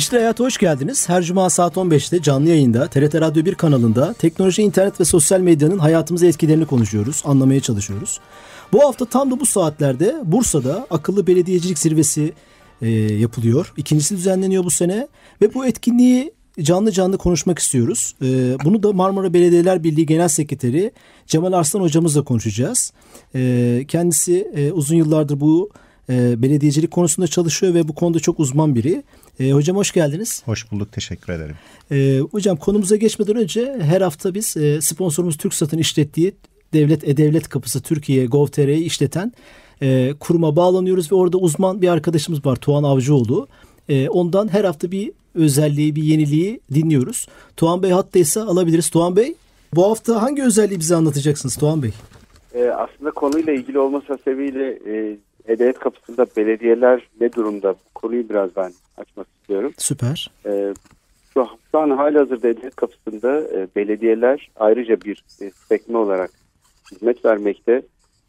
Dijital Hayat'a hoş geldiniz. Her cuma saat 15'te canlı yayında TRT Radyo 1 kanalında teknoloji, internet ve sosyal medyanın hayatımıza etkilerini konuşuyoruz, anlamaya çalışıyoruz. Bu hafta tam da bu saatlerde Bursa'da akıllı belediyecilik zirvesi e, yapılıyor. İkincisi düzenleniyor bu sene ve bu etkinliği canlı canlı konuşmak istiyoruz. E, bunu da Marmara Belediyeler Birliği Genel Sekreteri Cemal Arslan hocamızla konuşacağız. E, kendisi e, uzun yıllardır bu e, belediyecilik konusunda çalışıyor ve bu konuda çok uzman biri. E, hocam hoş geldiniz. Hoş bulduk, teşekkür ederim. E, hocam konumuza geçmeden önce her hafta biz e, sponsorumuz TürkSat'ın işlettiği Devlet E-Devlet Kapısı Türkiye Gov.tr'yi işleten e, kuruma bağlanıyoruz ve orada uzman bir arkadaşımız var Tuğan Avcıoğlu. E, ondan her hafta bir özelliği, bir yeniliği dinliyoruz. Tuğan Bey hattaysa alabiliriz. Tuğan Bey bu hafta hangi özelliği bize anlatacaksınız Tuğan Bey? E, aslında konuyla ilgili olması sebebiyle e, E-Devlet Kapısı'nda belediyeler ne durumda? Bu konuyu biraz ben açmak istiyorum. Süper. E, şu, şu an halihazırda E-Devlet Kapısı'nda e, belediyeler ayrıca bir e, sekme olarak hizmet vermekte.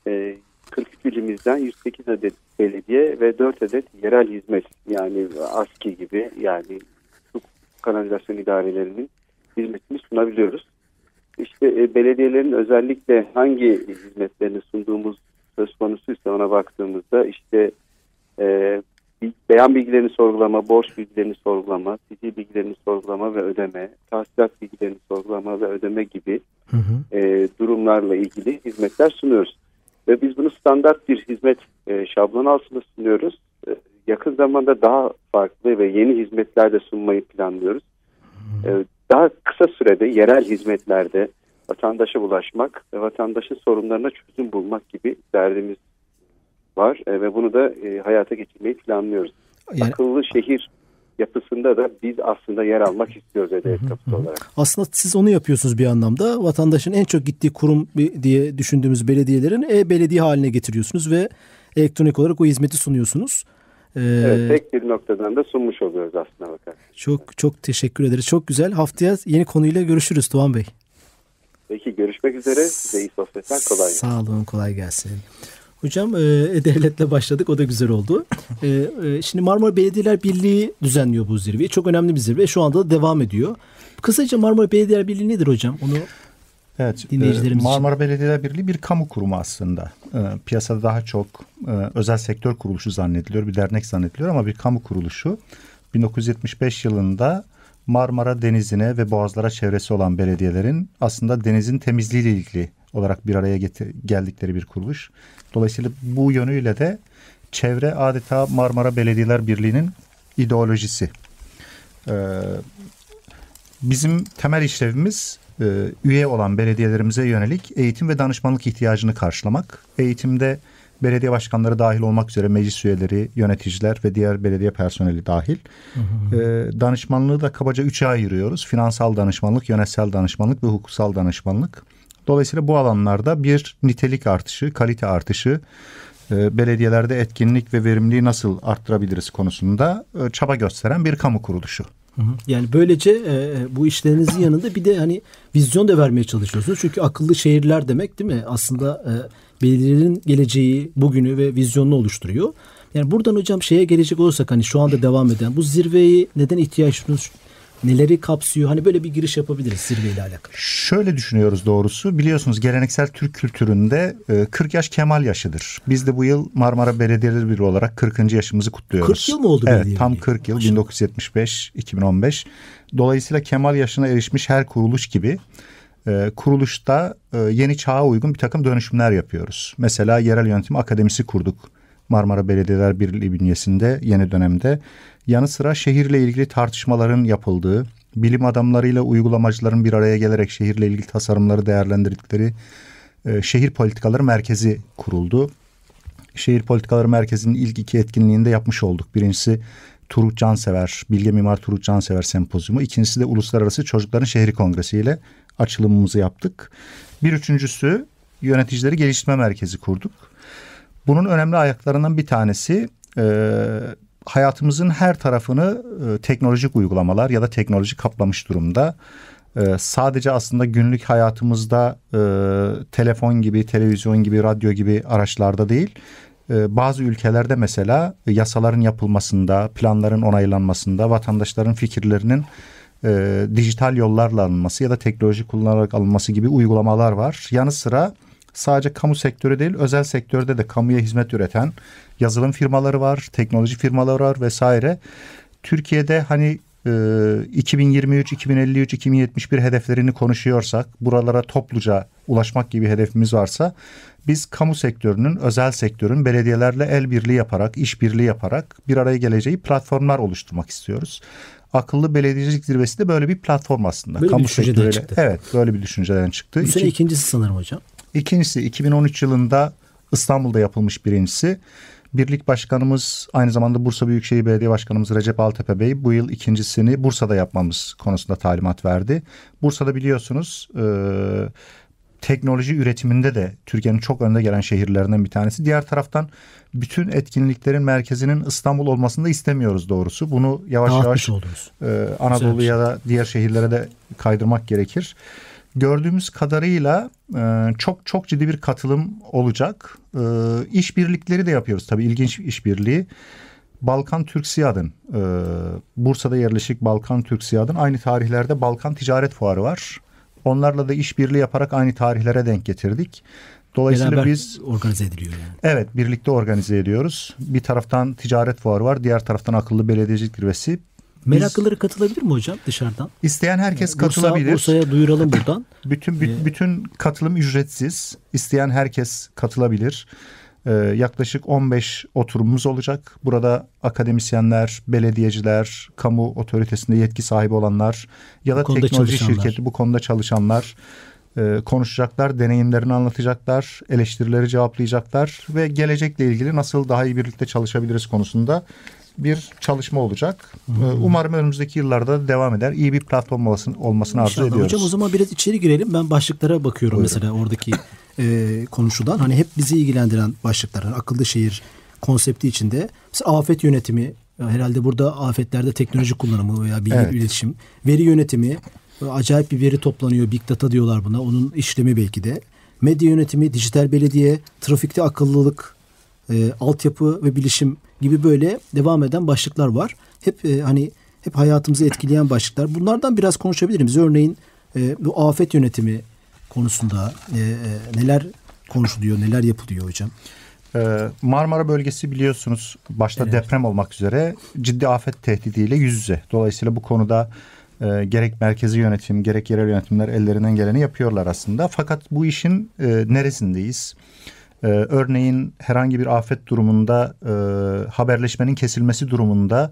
E, 43 ilimizden 108 adet belediye ve 4 adet yerel hizmet yani ASKİ gibi yani su kanalizasyon idarelerinin hizmetini sunabiliyoruz. İşte e, belediyelerin özellikle hangi hizmetlerini sunduğumuz söz konusuysa ona baktığımızda işte e, beyan bilgilerini sorgulama, borç bilgilerini sorgulama, sicil bilgilerini sorgulama ve ödeme, tahsilat bilgilerini sorgulama ve ödeme gibi hı hı. E, durumlarla ilgili hizmetler sunuyoruz. Ve biz bunu standart bir hizmet e, şablon altında sunuyoruz. E, yakın zamanda daha farklı ve yeni hizmetler de sunmayı planlıyoruz. E, daha kısa sürede yerel hizmetlerde vatandaşa ulaşmak ve vatandaşın sorunlarına çözüm bulmak gibi derdimiz var e, ve bunu da e, hayata geçirmeyi planlıyoruz. Yani... Akıllı şehir yapısında da biz aslında yer almak istiyoruz E-Devlet Kapısı olarak. Aslında siz onu yapıyorsunuz bir anlamda. Vatandaşın en çok gittiği kurum diye düşündüğümüz belediyelerin e-belediye haline getiriyorsunuz ve elektronik olarak o hizmeti sunuyorsunuz. Ee, evet tek bir noktadan da sunmuş oluyoruz aslında bakar. Çok çok teşekkür ederiz. Çok güzel. Haftaya yeni konuyla görüşürüz Doğan Bey. Peki görüşmek üzere. Size iyi sohbetler. Kolay gelsin. Sağ olun. Kolay gelsin. Hocam e, devletle başladık o da güzel oldu. E, e, şimdi Marmara Belediyeler Birliği düzenliyor bu zirveyi. Çok önemli bir zirve. Şu anda da devam ediyor. Kısaca Marmara Belediyeler Birliği nedir hocam? Onu Evet, dinleyicilerimiz Marmara için. Belediyeler Birliği bir kamu kurumu aslında. E, piyasada daha çok e, özel sektör kuruluşu zannediliyor, bir dernek zannediliyor ama bir kamu kuruluşu. 1975 yılında Marmara Denizi'ne ve boğazlara çevresi olan belediyelerin aslında denizin temizliği ile ilgili olarak bir araya getir, geldikleri bir kuruluş. Dolayısıyla bu yönüyle de çevre adeta Marmara Belediyeler Birliği'nin ideolojisi. Ee, bizim temel işlevimiz e, üye olan belediyelerimize yönelik eğitim ve danışmanlık ihtiyacını karşılamak. Eğitimde belediye başkanları dahil olmak üzere meclis üyeleri, yöneticiler ve diğer belediye personeli dahil. Hı hı. E, danışmanlığı da kabaca üçe ayırıyoruz. Finansal danışmanlık, yönetsel danışmanlık ve hukuksal danışmanlık. Dolayısıyla bu alanlarda bir nitelik artışı, kalite artışı, e, belediyelerde etkinlik ve verimliliği nasıl arttırabiliriz konusunda e, çaba gösteren bir kamu kuruluşu. Yani böylece e, e, bu işlerinizin yanında bir de hani vizyon da vermeye çalışıyorsunuz. Çünkü akıllı şehirler demek değil mi? Aslında e, belediyelerin geleceği, bugünü ve vizyonunu oluşturuyor. Yani buradan hocam şeye gelecek olursak hani şu anda devam eden bu zirveyi neden ihtiyaç neleri kapsıyor? Hani böyle bir giriş yapabiliriz zirveyle alakalı. Şöyle düşünüyoruz doğrusu. Biliyorsunuz geleneksel Türk kültüründe 40 e, yaş kemal yaşıdır. Biz de bu yıl Marmara Belediyeleri Birliği olarak 40. yaşımızı kutluyoruz. 40 yıl mı oldu Evet tam 40 yıl 1975-2015. Dolayısıyla kemal yaşına erişmiş her kuruluş gibi e, kuruluşta e, yeni çağa uygun bir takım dönüşümler yapıyoruz. Mesela yerel yönetim akademisi kurduk. Marmara Belediyeler Birliği bünyesinde yeni dönemde yanı sıra şehirle ilgili tartışmaların yapıldığı, bilim adamlarıyla uygulamacıların bir araya gelerek şehirle ilgili tasarımları değerlendirdikleri e, şehir politikaları merkezi kuruldu. Şehir politikaları merkezinin ilk iki etkinliğinde yapmış olduk. Birincisi Turut Cansever, Bilge Mimar Turut Cansever Sempozyumu. İkincisi de Uluslararası Çocukların Şehri Kongresi ile açılımımızı yaptık. Bir üçüncüsü Yöneticileri Geliştirme Merkezi kurduk. Bunun önemli ayaklarından bir tanesi e, hayatımızın her tarafını e, teknolojik uygulamalar ya da teknoloji kaplamış durumda. E, sadece aslında günlük hayatımızda e, telefon gibi, televizyon gibi, radyo gibi araçlarda değil, e, bazı ülkelerde mesela yasaların yapılmasında, planların onaylanmasında, vatandaşların fikirlerinin e, dijital yollarla alınması ya da teknoloji kullanarak alınması gibi uygulamalar var. Yanı sıra sadece kamu sektörü değil özel sektörde de kamuya hizmet üreten yazılım firmaları var, teknoloji firmaları var vesaire. Türkiye'de hani 2023, 2053, 2071 hedeflerini konuşuyorsak, buralara topluca ulaşmak gibi hedefimiz varsa biz kamu sektörünün, özel sektörün belediyelerle el birliği yaparak, iş birliği yaparak bir araya geleceği platformlar oluşturmak istiyoruz. Akıllı Belediyecilik Zirvesi de böyle bir platform aslında. Böyle kamu bir düşünceden çıktı. Evet, böyle bir düşünceden çıktı. Bu sene İki, ikincisi sanırım hocam. İkincisi 2013 yılında İstanbul'da yapılmış birincisi. Birlik Başkanımız aynı zamanda Bursa Büyükşehir Belediye Başkanımız Recep Altepe Bey bu yıl ikincisini Bursa'da yapmamız konusunda talimat verdi. Bursa'da biliyorsunuz e, teknoloji üretiminde de Türkiye'nin çok önde gelen şehirlerinden bir tanesi. Diğer taraftan bütün etkinliklerin merkezinin İstanbul olmasını da istemiyoruz doğrusu. Bunu yavaş Dağıtmış yavaş e, Anadolu ya da diğer şehirlere de kaydırmak gerekir gördüğümüz kadarıyla e, çok çok ciddi bir katılım olacak. E, işbirlikleri de yapıyoruz tabii ilginç işbirliği. Balkan Türk Siyad'ın e, Bursa'da yerleşik Balkan Türk Siyad'ın aynı tarihlerde Balkan Ticaret Fuarı var. Onlarla da işbirliği yaparak aynı tarihlere denk getirdik. Dolayısıyla Beraber biz organize ediliyor yani. Evet, birlikte organize ediyoruz. Bir taraftan ticaret fuarı var, diğer taraftan akıllı belediyecilik zirvesi. Meraklıları katılabilir mi hocam dışarıdan? İsteyen herkes Bursa, katılabilir. Bursa'ya duyuralım buradan. bütün ee, bütün katılım ücretsiz. İsteyen herkes katılabilir. Ee, yaklaşık 15 oturumumuz olacak. Burada akademisyenler, belediyeciler, kamu otoritesinde yetki sahibi olanlar ya da teknoloji şirketi bu konuda çalışanlar e, konuşacaklar, deneyimlerini anlatacaklar, eleştirileri cevaplayacaklar ve gelecekle ilgili nasıl daha iyi birlikte çalışabiliriz konusunda bir çalışma olacak. Hmm. Umarım önümüzdeki yıllarda devam eder. İyi bir platform olmasını, olmasını arzu ediyoruz. Hocam o zaman biraz içeri girelim. Ben başlıklara bakıyorum Buyurun. mesela oradaki e, konuşulan. Hani hep bizi ilgilendiren başlıklar. Yani akıllı şehir konsepti içinde. Mesela afet yönetimi. Herhalde burada afetlerde teknoloji kullanımı veya bilgi evet. iletişim. Veri yönetimi. Acayip bir veri toplanıyor. Big data diyorlar buna. Onun işlemi belki de. Medya yönetimi, dijital belediye, trafikte akıllılık, e, altyapı ve bilişim gibi böyle devam eden başlıklar var. Hep e, hani hep hayatımızı etkileyen başlıklar. Bunlardan biraz konuşabilir miyiz? Örneğin e, bu afet yönetimi konusunda e, e, neler konuşuluyor, neler yapılıyor hocam? Ee, Marmara bölgesi biliyorsunuz başta evet. deprem olmak üzere ciddi afet tehdidiyle yüz yüze. Dolayısıyla bu konuda e, gerek merkezi yönetim gerek yerel yönetimler ellerinden geleni yapıyorlar aslında. Fakat bu işin e, neresindeyiz? Ee, örneğin herhangi bir afet durumunda e, haberleşmenin kesilmesi durumunda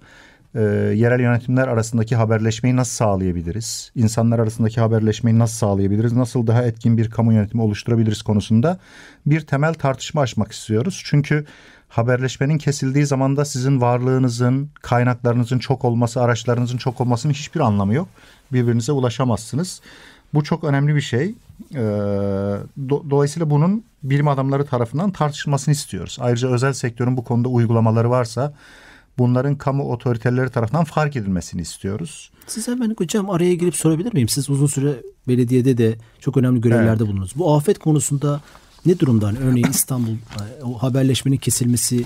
e, yerel yönetimler arasındaki haberleşmeyi nasıl sağlayabiliriz? İnsanlar arasındaki haberleşmeyi nasıl sağlayabiliriz? Nasıl daha etkin bir kamu yönetimi oluşturabiliriz konusunda bir temel tartışma açmak istiyoruz. Çünkü haberleşmenin kesildiği zaman da sizin varlığınızın, kaynaklarınızın çok olması, araçlarınızın çok olmasının hiçbir anlamı yok. Birbirinize ulaşamazsınız. Bu çok önemli bir şey. Ee, do, dolayısıyla bunun bilim adamları tarafından tartışılmasını istiyoruz. Ayrıca özel sektörün bu konuda uygulamaları varsa bunların kamu otoriteleri tarafından fark edilmesini istiyoruz. Siz hemen hocam araya girip sorabilir miyim? Siz uzun süre belediyede de çok önemli görevlerde evet. bulundunuz. Bu afet konusunda ne durumda? Hani örneğin İstanbul e, o haberleşmenin kesilmesi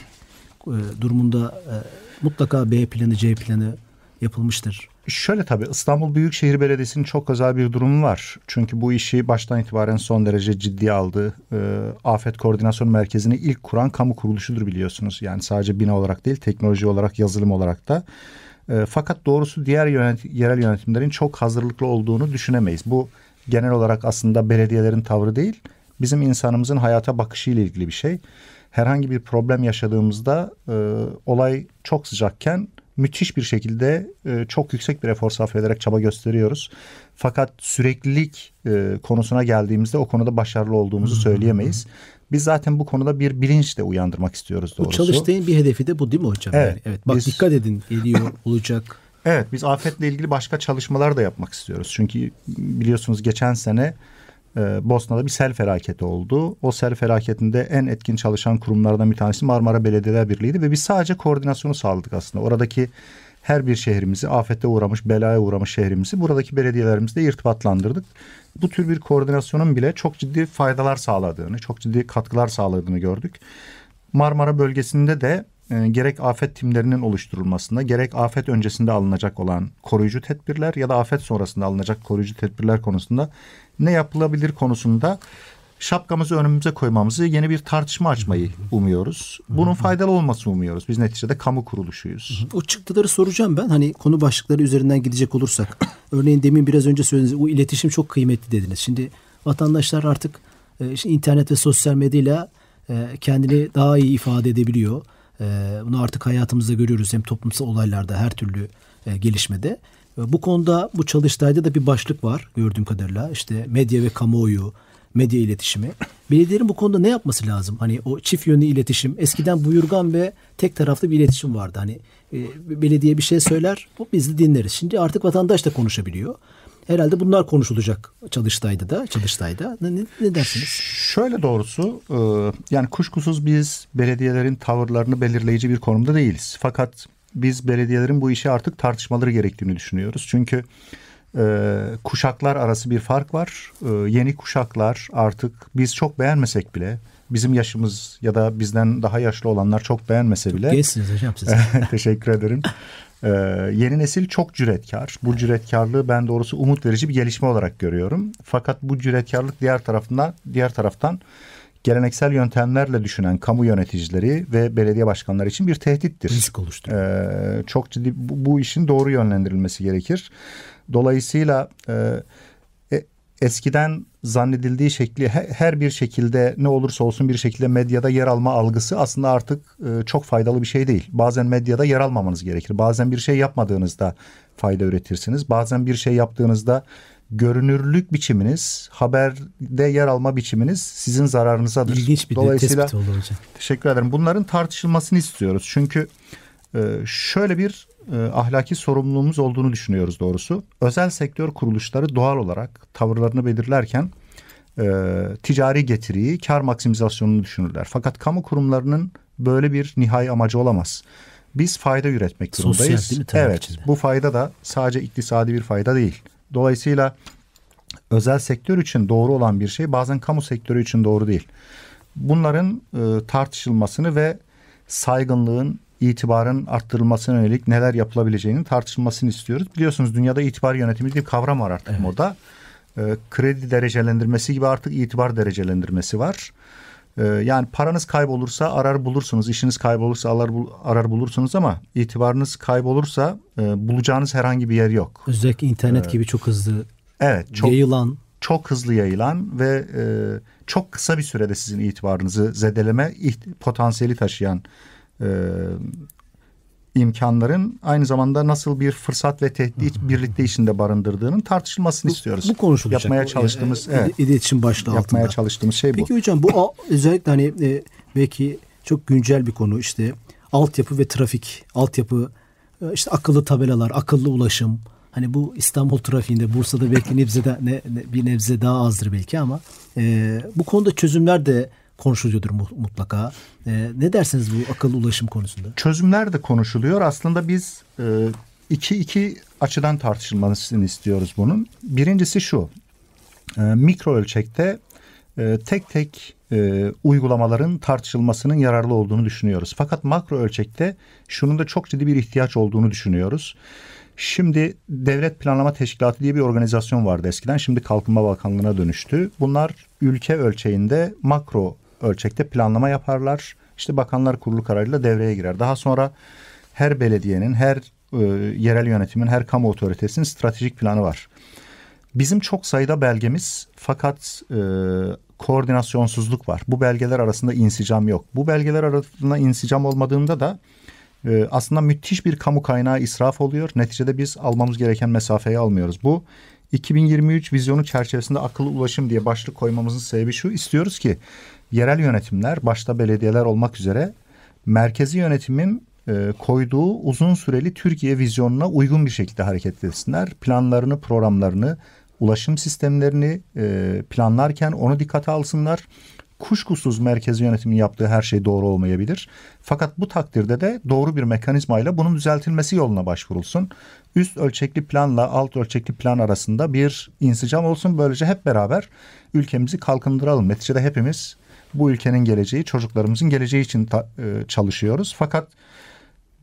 e, durumunda e, mutlaka B planı C planı yapılmıştır. Şöyle tabii İstanbul Büyükşehir Belediyesi'nin çok özel bir durumu var. Çünkü bu işi baştan itibaren son derece ciddiye aldı. E, Afet Koordinasyon Merkezi'ni ilk kuran kamu kuruluşudur biliyorsunuz. Yani sadece bina olarak değil teknoloji olarak yazılım olarak da. E, fakat doğrusu diğer yönet yerel yönetimlerin çok hazırlıklı olduğunu düşünemeyiz. Bu genel olarak aslında belediyelerin tavrı değil. Bizim insanımızın hayata bakışı ile ilgili bir şey. Herhangi bir problem yaşadığımızda e, olay çok sıcakken müthiş bir şekilde e, çok yüksek bir efor sarf ederek çaba gösteriyoruz. Fakat süreklilik e, konusuna geldiğimizde o konuda başarılı olduğumuzu söyleyemeyiz. Biz zaten bu konuda bir bilinç de uyandırmak istiyoruz doğrusu. Bu çalıştayın bir hedefi de bu değil mi hocam? Evet. Yani, evet. Bak Biz- dikkat edin geliyor olacak. Evet biz afetle ilgili başka çalışmalar da yapmak istiyoruz. Çünkü biliyorsunuz geçen sene e, Bosna'da bir sel felaketi oldu. O sel felaketinde en etkin çalışan kurumlardan bir tanesi Marmara Belediyeler Birliği'ydi ve biz sadece koordinasyonu sağladık aslında. Oradaki her bir şehrimizi, afette uğramış, belaya uğramış şehrimizi buradaki belediyelerimizle irtibatlandırdık. Bu tür bir koordinasyonun bile çok ciddi faydalar sağladığını, çok ciddi katkılar sağladığını gördük. Marmara bölgesinde de e, gerek afet timlerinin oluşturulmasında gerek afet öncesinde alınacak olan koruyucu tedbirler ya da afet sonrasında alınacak koruyucu tedbirler konusunda ne yapılabilir konusunda şapkamızı önümüze koymamızı yeni bir tartışma açmayı umuyoruz. Bunun faydalı olmasını umuyoruz. Biz neticede kamu kuruluşuyuz. O çıktıları soracağım ben. Hani konu başlıkları üzerinden gidecek olursak. Örneğin demin biraz önce söylediğiniz o iletişim çok kıymetli dediniz. Şimdi vatandaşlar artık e, işte internet ve sosyal medyayla e, kendini daha iyi ifade edebiliyor. E, bunu artık hayatımızda görüyoruz hem toplumsal olaylarda her türlü gelişmede. E, bu konuda bu çalıştayda da bir başlık var gördüğüm kadarıyla. İşte medya ve kamuoyu, medya iletişimi. Belediyelerin bu konuda ne yapması lazım? Hani o çift yönlü iletişim. Eskiden buyurgan ve tek taraflı bir iletişim vardı. Hani e, belediye bir şey söyler, o biz de dinleriz. Şimdi artık vatandaş da konuşabiliyor. Herhalde bunlar konuşulacak çalıştayda da, çalıştayda. Ne, ne, ne dersiniz? Şöyle doğrusu e, yani kuşkusuz biz belediyelerin tavırlarını belirleyici bir konumda değiliz. Fakat biz belediyelerin bu işi artık tartışmaları gerektiğini düşünüyoruz. Çünkü e, kuşaklar arası bir fark var. E, yeni kuşaklar artık biz çok beğenmesek bile bizim yaşımız ya da bizden daha yaşlı olanlar çok beğenmese bile Gençsiniz hocam siz. Teşekkür ederim. Ee, yeni nesil çok cüretkar. Bu cüretkarlığı ben doğrusu umut verici bir gelişme olarak görüyorum. Fakat bu cüretkarlık diğer tarafından diğer taraftan geleneksel yöntemlerle düşünen kamu yöneticileri ve belediye başkanları için bir tehdittir. Risk oluşturuyor. Ee, çok ciddi bu, bu işin doğru yönlendirilmesi gerekir. Dolayısıyla e, e, eskiden zannedildiği şekli he- her bir şekilde ne olursa olsun bir şekilde medyada yer alma algısı aslında artık e, çok faydalı bir şey değil. Bazen medyada yer almamanız gerekir. Bazen bir şey yapmadığınızda fayda üretirsiniz. Bazen bir şey yaptığınızda görünürlük biçiminiz, haberde yer alma biçiminiz sizin zararınızadır. İlginç bir Dolayısıyla tespit oldu hocam. Teşekkür ederim. Bunların tartışılmasını istiyoruz. Çünkü e, şöyle bir e, ahlaki sorumluluğumuz olduğunu düşünüyoruz doğrusu. Özel sektör kuruluşları doğal olarak tavırlarını belirlerken e, ticari getiriyi, kar maksimizasyonunu düşünürler. Fakat kamu kurumlarının böyle bir nihai amacı olamaz. Biz fayda üretmek Sosyal durumundayız. değil mi evet. içinde? Bu fayda da sadece iktisadi bir fayda değil. Dolayısıyla özel sektör için doğru olan bir şey bazen kamu sektörü için doğru değil. Bunların e, tartışılmasını ve saygınlığın, itibarın arttırılmasına yönelik neler yapılabileceğinin tartışılmasını istiyoruz. Biliyorsunuz dünyada itibar yönetimi diye bir kavram var artık moda. E, kredi derecelendirmesi gibi artık itibar derecelendirmesi var. E, yani paranız kaybolursa arar bulursunuz, işiniz kaybolursa arar, bul- arar bulursunuz ama itibarınız kaybolursa e, bulacağınız herhangi bir yer yok. Özellikle internet gibi çok hızlı Evet, çok yayılan çok hızlı yayılan ve e, çok kısa bir sürede sizin itibarınızı zedeleme potansiyeli taşıyan e, imkanların aynı zamanda nasıl bir fırsat ve tehdit birlikte içinde barındırdığının tartışılmasını istiyoruz. bu konuşulacak. Yapmaya Bu, çalıştığımız, e, evet, iletişim başlığı yapmaya altında. çalıştığımız şey bu. Peki hocam bu özellikle hani e, belki çok güncel bir konu işte altyapı ve trafik, altyapı e, işte akıllı tabelalar, akıllı ulaşım. Hani bu İstanbul trafiğinde Bursa'da belki nebzede ne, ne- bir nebze daha azdır belki ama e, bu konuda çözümler de konuşuluyordur mu- mutlaka. E, ne dersiniz bu akıllı ulaşım konusunda? Çözümler de konuşuluyor. Aslında biz e, iki iki açıdan tartışılmasını istiyoruz bunun. Birincisi şu. E, mikro ölçekte e, tek tek e, uygulamaların tartışılmasının yararlı olduğunu düşünüyoruz. Fakat makro ölçekte şunun da çok ciddi bir ihtiyaç olduğunu düşünüyoruz. Şimdi Devlet Planlama Teşkilatı diye bir organizasyon vardı eskiden. Şimdi Kalkınma Bakanlığı'na dönüştü. Bunlar ülke ölçeğinde makro ölçekte planlama yaparlar. İşte Bakanlar Kurulu kararıyla devreye girer. Daha sonra her belediyenin, her e, yerel yönetimin, her kamu otoritesinin stratejik planı var. Bizim çok sayıda belgemiz fakat e, koordinasyonsuzluk var. Bu belgeler arasında insicam yok. Bu belgeler arasında insicam olmadığında da e, aslında müthiş bir kamu kaynağı israf oluyor. Neticede biz almamız gereken mesafeyi almıyoruz. Bu 2023 vizyonu çerçevesinde akıllı ulaşım diye başlık koymamızın sebebi şu. istiyoruz ki yerel yönetimler başta belediyeler olmak üzere merkezi yönetimin e, koyduğu uzun süreli Türkiye vizyonuna uygun bir şekilde hareket etsinler. Planlarını, programlarını, ulaşım sistemlerini e, planlarken onu dikkate alsınlar. Kuşkusuz merkezi yönetimin yaptığı her şey doğru olmayabilir. Fakat bu takdirde de doğru bir mekanizmayla bunun düzeltilmesi yoluna başvurulsun. Üst ölçekli planla alt ölçekli plan arasında bir insicam olsun. Böylece hep beraber ülkemizi kalkındıralım. Neticede hepimiz bu ülkenin geleceği, çocuklarımızın geleceği için ta, e, çalışıyoruz. Fakat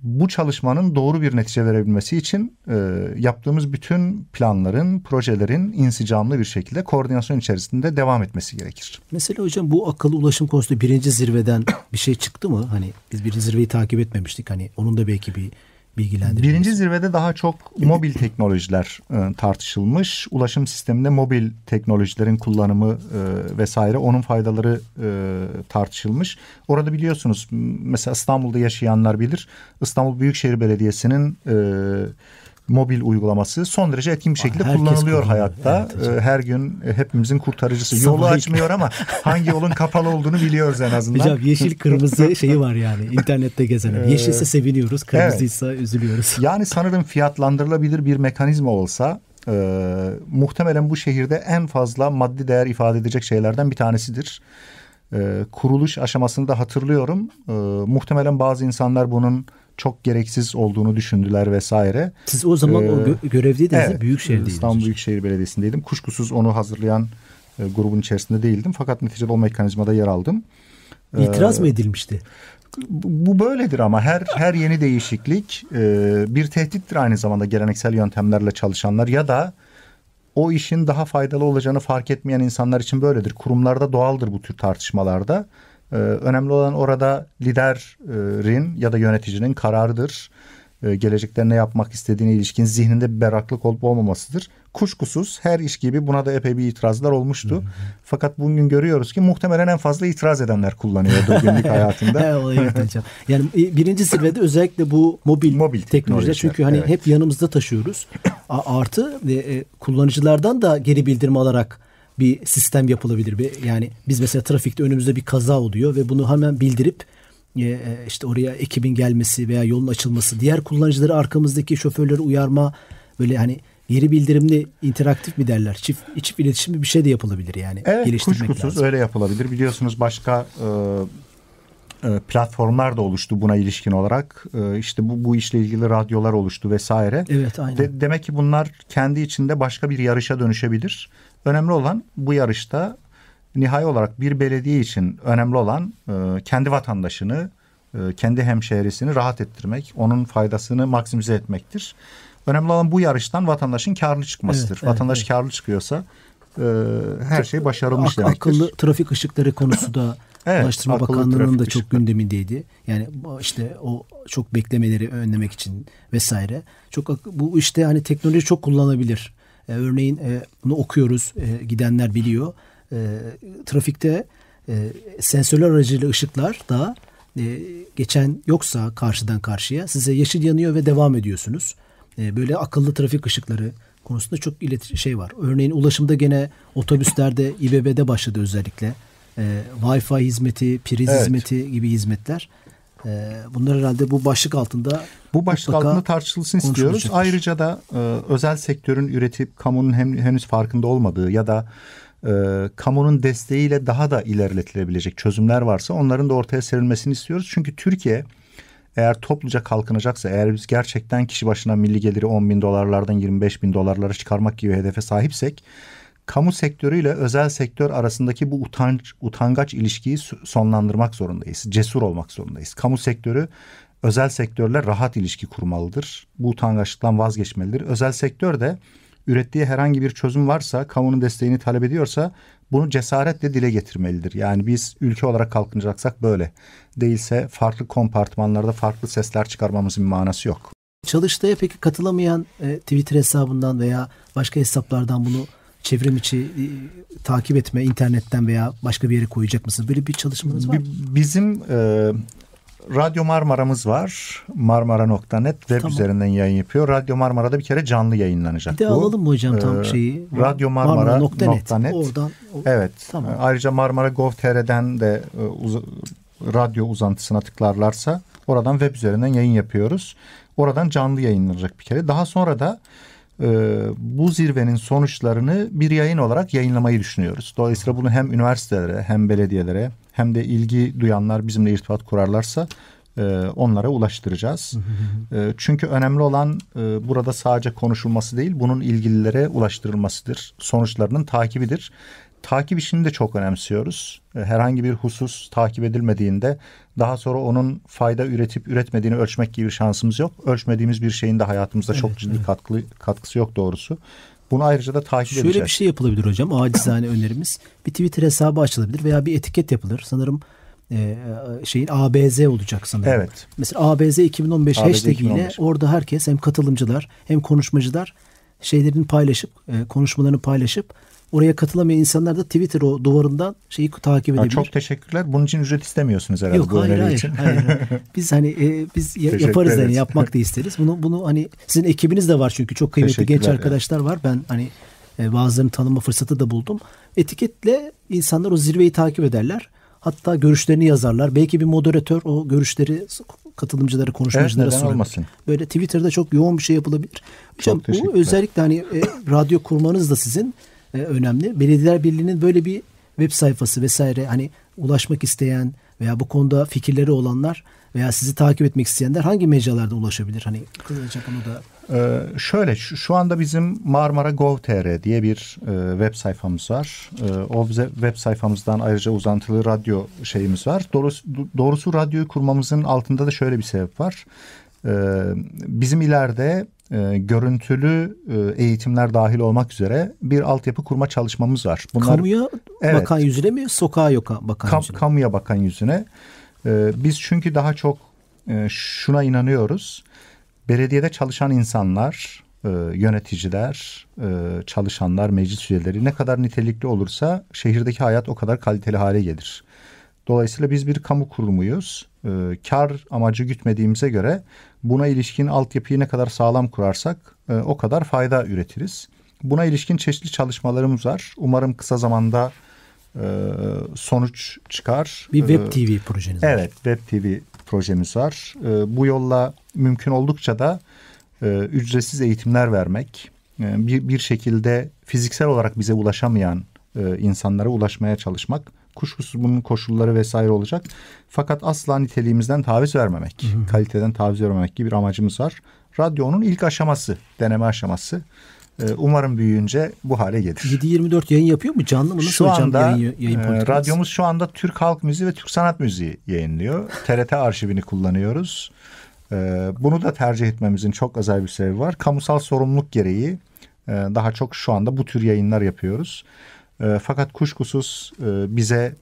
bu çalışmanın doğru bir netice verebilmesi için e, yaptığımız bütün planların, projelerin insicamlı bir şekilde koordinasyon içerisinde devam etmesi gerekir. Mesela hocam bu akıllı ulaşım konusunda birinci zirveden bir şey çıktı mı? Hani biz birinci zirveyi takip etmemiştik. Hani onun da belki bir bilgilendirilmesi. Birinci zirvede daha çok mobil teknolojiler e, tartışılmış. Ulaşım sisteminde mobil teknolojilerin kullanımı e, vesaire onun faydaları e, tartışılmış. Orada biliyorsunuz mesela İstanbul'da yaşayanlar bilir. İstanbul Büyükşehir Belediyesi'nin e, mobil uygulaması son derece etkin bir şekilde Herkes kullanılıyor hayatta. Evet, Her gün hepimizin kurtarıcısı. Sabah Yolu açmıyor ama hangi yolun kapalı olduğunu biliyoruz en azından. Hocam yeşil kırmızı şeyi var yani internette gezenler. Yeşilse seviniyoruz, kırmızıysa evet. üzülüyoruz. Yani sanırım fiyatlandırılabilir bir mekanizma olsa e, muhtemelen bu şehirde en fazla maddi değer ifade edecek şeylerden bir tanesidir. E, kuruluş aşamasını da hatırlıyorum. E, muhtemelen bazı insanlar bunun çok gereksiz olduğunu düşündüler vesaire. Siz o zaman ee, o gö- görevdeydiniz evet, Büyükşehir'deydiniz. İstanbul Büyükşehir Belediyesi'ndeydim. Kuşkusuz onu hazırlayan e, grubun içerisinde değildim. Fakat neticede o mekanizmada yer aldım. İtiraz ee, mı edilmişti? Bu böyledir ama her her yeni değişiklik e, bir tehdittir aynı zamanda geleneksel yöntemlerle çalışanlar ya da o işin daha faydalı olacağını fark etmeyen insanlar için böyledir. Kurumlarda doğaldır bu tür tartışmalarda. Ee, önemli olan orada liderin ya da yöneticinin kararıdır. Ee, gelecekte ne yapmak istediğine ilişkin zihninde bir berraklık olup olmamasıdır. Kuşkusuz her iş gibi buna da epey bir itirazlar olmuştu. Hı hı. Fakat bugün görüyoruz ki muhtemelen en fazla itiraz edenler kullanıyordu günlük hayatında. yani e, birinci zirvede özellikle bu mobil, mobil teknolojiler çünkü hani evet. hep yanımızda taşıyoruz. Artı e, kullanıcılardan da geri bildirim alarak bir sistem yapılabilir. Yani biz mesela trafikte önümüzde bir kaza oluyor ve bunu hemen bildirip e, e, işte oraya ekibin gelmesi veya yolun açılması, diğer kullanıcıları arkamızdaki şoförleri uyarma böyle hani geri bildirimli interaktif mi derler? Çift, çift iletişimli bir şey de yapılabilir yani. Evet kuşkusuz lazım. öyle yapılabilir. Biliyorsunuz başka e, platformlar da oluştu buna ilişkin olarak. E, işte bu, bu işle ilgili radyolar oluştu vesaire. Evet aynen. De, demek ki bunlar kendi içinde başka bir yarışa dönüşebilir. Önemli olan bu yarışta nihai olarak bir belediye için önemli olan e, kendi vatandaşını, e, kendi hemşehrisini rahat ettirmek, onun faydasını maksimize etmektir. Önemli olan bu yarıştan vatandaşın karlı çıkmasıdır. Evet, Vatandaş evet, karlı çıkıyorsa e, her şey başarılmış Ak- demektir. Akıllı trafik ışıkları konusu da evet, Ulaştırma Bakanlığı'nın da çok gündemindeydi. Yani işte o çok beklemeleri önlemek için vesaire. Çok bu işte hani teknoloji çok kullanabilir. E, örneğin e, bunu okuyoruz, e, gidenler biliyor. E, trafikte e, sensörler aracılığıyla ışıklar da e, geçen yoksa karşıdan karşıya size yeşil yanıyor ve devam ediyorsunuz. E, böyle akıllı trafik ışıkları konusunda çok ilet şey var. Örneğin ulaşımda gene otobüslerde İBB'de başladı özellikle. E, Wi-Fi hizmeti, priz evet. hizmeti gibi hizmetler. E, bunlar herhalde bu başlık altında bu başlık altında tartışılsın istiyoruz. Ayrıca da e, özel sektörün üretip kamunun hem, henüz farkında olmadığı ya da e, kamunun desteğiyle daha da ilerletilebilecek çözümler varsa onların da ortaya serilmesini istiyoruz. Çünkü Türkiye eğer topluca kalkınacaksa eğer biz gerçekten kişi başına milli geliri 10 bin dolarlardan 25 bin dolarlara çıkarmak gibi hedefe sahipsek kamu sektörüyle özel sektör arasındaki bu utanç, utangaç ilişkiyi sonlandırmak zorundayız. Cesur olmak zorundayız. Kamu sektörü özel sektörle rahat ilişki kurmalıdır. Bu utangaçlıktan vazgeçmelidir. Özel sektör de ürettiği herhangi bir çözüm varsa, kamunun desteğini talep ediyorsa bunu cesaretle dile getirmelidir. Yani biz ülke olarak kalkınacaksak böyle. Değilse farklı kompartmanlarda farklı sesler çıkarmamızın manası yok. Çalıştay'a peki katılamayan e, Twitter hesabından veya başka hesaplardan bunu çevrim içi e, takip etme internetten veya başka bir yere koyacak mısınız? Böyle bir çalışmanız var mı? Bizim e, Radyo Marmara'mız var. Marmara.net web Tamam. üzerinden yayın yapıyor. Radyo Marmara'da bir kere canlı yayınlanacak Bir de bu. alalım mı hocam tam Ee, şeyi? Radyomarmara.net. Oradan o- Evet. Tamam. Ayrıca Marmara Gov.tr'den de e, uz- radyo uzantısına tıklarlarsa oradan web üzerinden yayın yapıyoruz. Oradan canlı yayınlanacak bir kere. Daha sonra da e, bu zirvenin sonuçlarını bir yayın olarak yayınlamayı düşünüyoruz. Dolayısıyla bunu hem üniversitelere hem belediyelere hem de ilgi duyanlar bizimle irtibat kurarlarsa e, onlara ulaştıracağız. E, çünkü önemli olan e, burada sadece konuşulması değil, bunun ilgililere ulaştırılmasıdır. Sonuçlarının takibidir. Takip işini de çok önemsiyoruz. E, Herhangi bir husus takip edilmediğinde daha sonra onun fayda üretip üretmediğini ölçmek gibi bir şansımız yok. Ölçmediğimiz bir şeyin de hayatımızda çok ciddi katkı, katkısı yok doğrusu. Bunu ayrıca da takip Şöyle edeceğiz. bir şey yapılabilir hocam. Acizane önerimiz. Bir Twitter hesabı açılabilir veya bir etiket yapılır. Sanırım e, şeyin ABZ olacak sanırım. Evet. Mesela ABZ 2015 ABZ hashtag ile 2015. orada herkes hem katılımcılar hem konuşmacılar şeylerini paylaşıp e, konuşmalarını paylaşıp oraya katılamayan insanlar da Twitter o duvarından şeyi takip edebilir. çok teşekkürler. Bunun için ücret istemiyorsunuz herhalde Yok bu hayır hayır, için. hayır. Biz hani e, biz yaparız yani yapmak da isteriz. Bunu bunu hani sizin ekibiniz de var çünkü çok kıymetli genç arkadaşlar var. Ben hani e, bazılarını tanıma fırsatı da buldum. Etiketle insanlar o zirveyi takip ederler. Hatta görüşlerini yazarlar. Belki bir moderatör o görüşleri katılımcılara, konuşmacılara neden sorabilir. olmasın? Böyle Twitter'da çok yoğun bir şey yapılabilir. Hocam bu özellikle hani e, radyo kurmanız da sizin e, önemli. Belediyeler Birliği'nin böyle bir web sayfası vesaire hani ulaşmak isteyen veya bu konuda fikirleri olanlar veya sizi takip etmek isteyenler hangi mecralarda ulaşabilir? Hani kısaca bunu da Ee, şöyle şu, şu anda bizim Marmara Gov.tr diye bir e, web sayfamız var. E, o bize web sayfamızdan ayrıca uzantılı radyo şeyimiz var. Doğrusu, doğrusu radyoyu kurmamızın altında da şöyle bir sebep var. E, bizim ileride e, görüntülü e, eğitimler dahil olmak üzere bir altyapı kurma çalışmamız var. Bunlar kamuya Evet. bakan yüzüne mi sokağa yoka bakan kam- yüzüne? kamuya bakan yüzüne. Ee, biz çünkü daha çok e, şuna inanıyoruz. Belediyede çalışan insanlar, e, yöneticiler, e, çalışanlar, meclis üyeleri ne kadar nitelikli olursa şehirdeki hayat o kadar kaliteli hale gelir. Dolayısıyla biz bir kamu kurumuyuz. E, kar amacı gütmediğimize göre buna ilişkin altyapıyı ne kadar sağlam kurarsak e, o kadar fayda üretiriz. Buna ilişkin çeşitli çalışmalarımız var. Umarım kısa zamanda e, sonuç çıkar. Bir web E, TV projeniz var. Evet, Web TV projemiz var. E, bu yolla mümkün oldukça da e, ücretsiz eğitimler vermek, e, bir, bir şekilde fiziksel olarak bize ulaşamayan e, insanlara ulaşmaya çalışmak. Kuşkusuz bunun koşulları vesaire olacak. Fakat asla niteliğimizden taviz vermemek, kaliteden taviz vermemek gibi bir amacımız var. Radyonun ilk aşaması, deneme aşaması. E, umarım büyüyünce bu hale gelir. 7-24 yayın yapıyor mu? Canlı mı? Nasıl Şu anda yayın, yayın e, radyomuz şu anda Türk Halk Müziği ve Türk Sanat Müziği yayınlıyor. TRT arşivini kullanıyoruz. E, bunu da tercih etmemizin çok özel bir sebebi var. Kamusal sorumluluk gereği e, daha çok şu anda bu tür yayınlar yapıyoruz. E, fakat kuşkusuz e, bize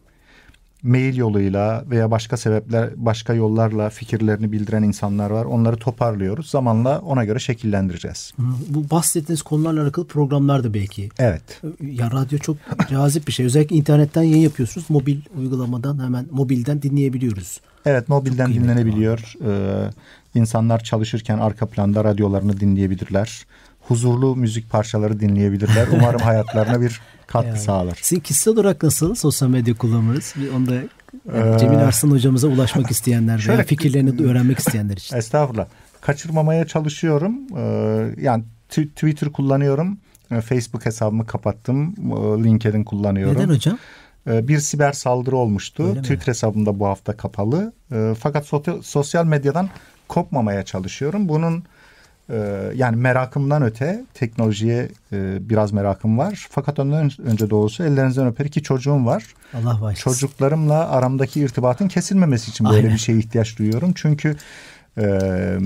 mail yoluyla veya başka sebepler, başka yollarla fikirlerini bildiren insanlar var. Onları toparlıyoruz. Zamanla ona göre şekillendireceğiz. Bu bahsettiğiniz konularla alakalı programlar da belki. Evet. Ya radyo çok cazip bir şey. Özellikle internetten yayın yapıyorsunuz. Mobil uygulamadan hemen mobilden dinleyebiliyoruz. Evet mobilden dinlenebiliyor. Ee, insanlar çalışırken arka planda radyolarını dinleyebilirler. Huzurlu müzik parçaları dinleyebilirler. Umarım hayatlarına bir katkı Yani. sağlar. Sizin kişisel olarak nasıl sosyal medya kullanımınız? Bir Onu da yani Ee, Cemil Arslan hocamıza ulaşmak isteyenler veya şöyle- fikirlerini de öğrenmek isteyenler için. Estağfurullah. Kaçırmamaya çalışıyorum. Ee, yani Twitter kullanıyorum. Ee, Facebook hesabımı kapattım. LinkedIn kullanıyorum. Neden hocam? Bir siber saldırı olmuştu. Öyle mi? Twitter hesabım da bu hafta kapalı. Fakat sosyal medyadan kopmamaya çalışıyorum. Bunun e, yani merakımdan öte teknolojiye e, biraz merakım var. Fakat ondan önce doğrusu ellerinizden öper iki çocuğum var. Allah bağışlasın. Çocuklarımla aramdaki irtibatın kesilmemesi için böyle Aynen. bir şeye ihtiyaç duyuyorum. Çünkü e,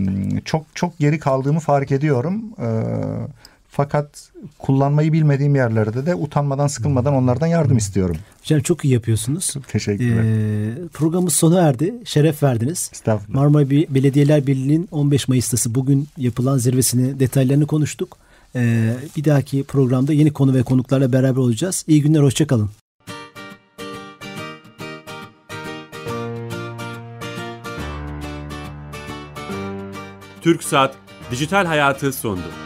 çok çok geri kaldığımı fark ediyorum. E, fakat kullanmayı bilmediğim yerlerde de utanmadan sıkılmadan onlardan yardım istiyorum. Hocam çok iyi yapıyorsunuz. Teşekkürler. Ee, programımız sona erdi. Şeref verdiniz. Estağfurullah. Marmara Be- Belediyeler Birliği'nin 15 Mayıs'tası bugün yapılan zirvesini detaylarını konuştuk. Ee, bir dahaki programda yeni konu ve konuklarla beraber olacağız. İyi günler, hoşçakalın. TürkSat Dijital Hayatı sundu.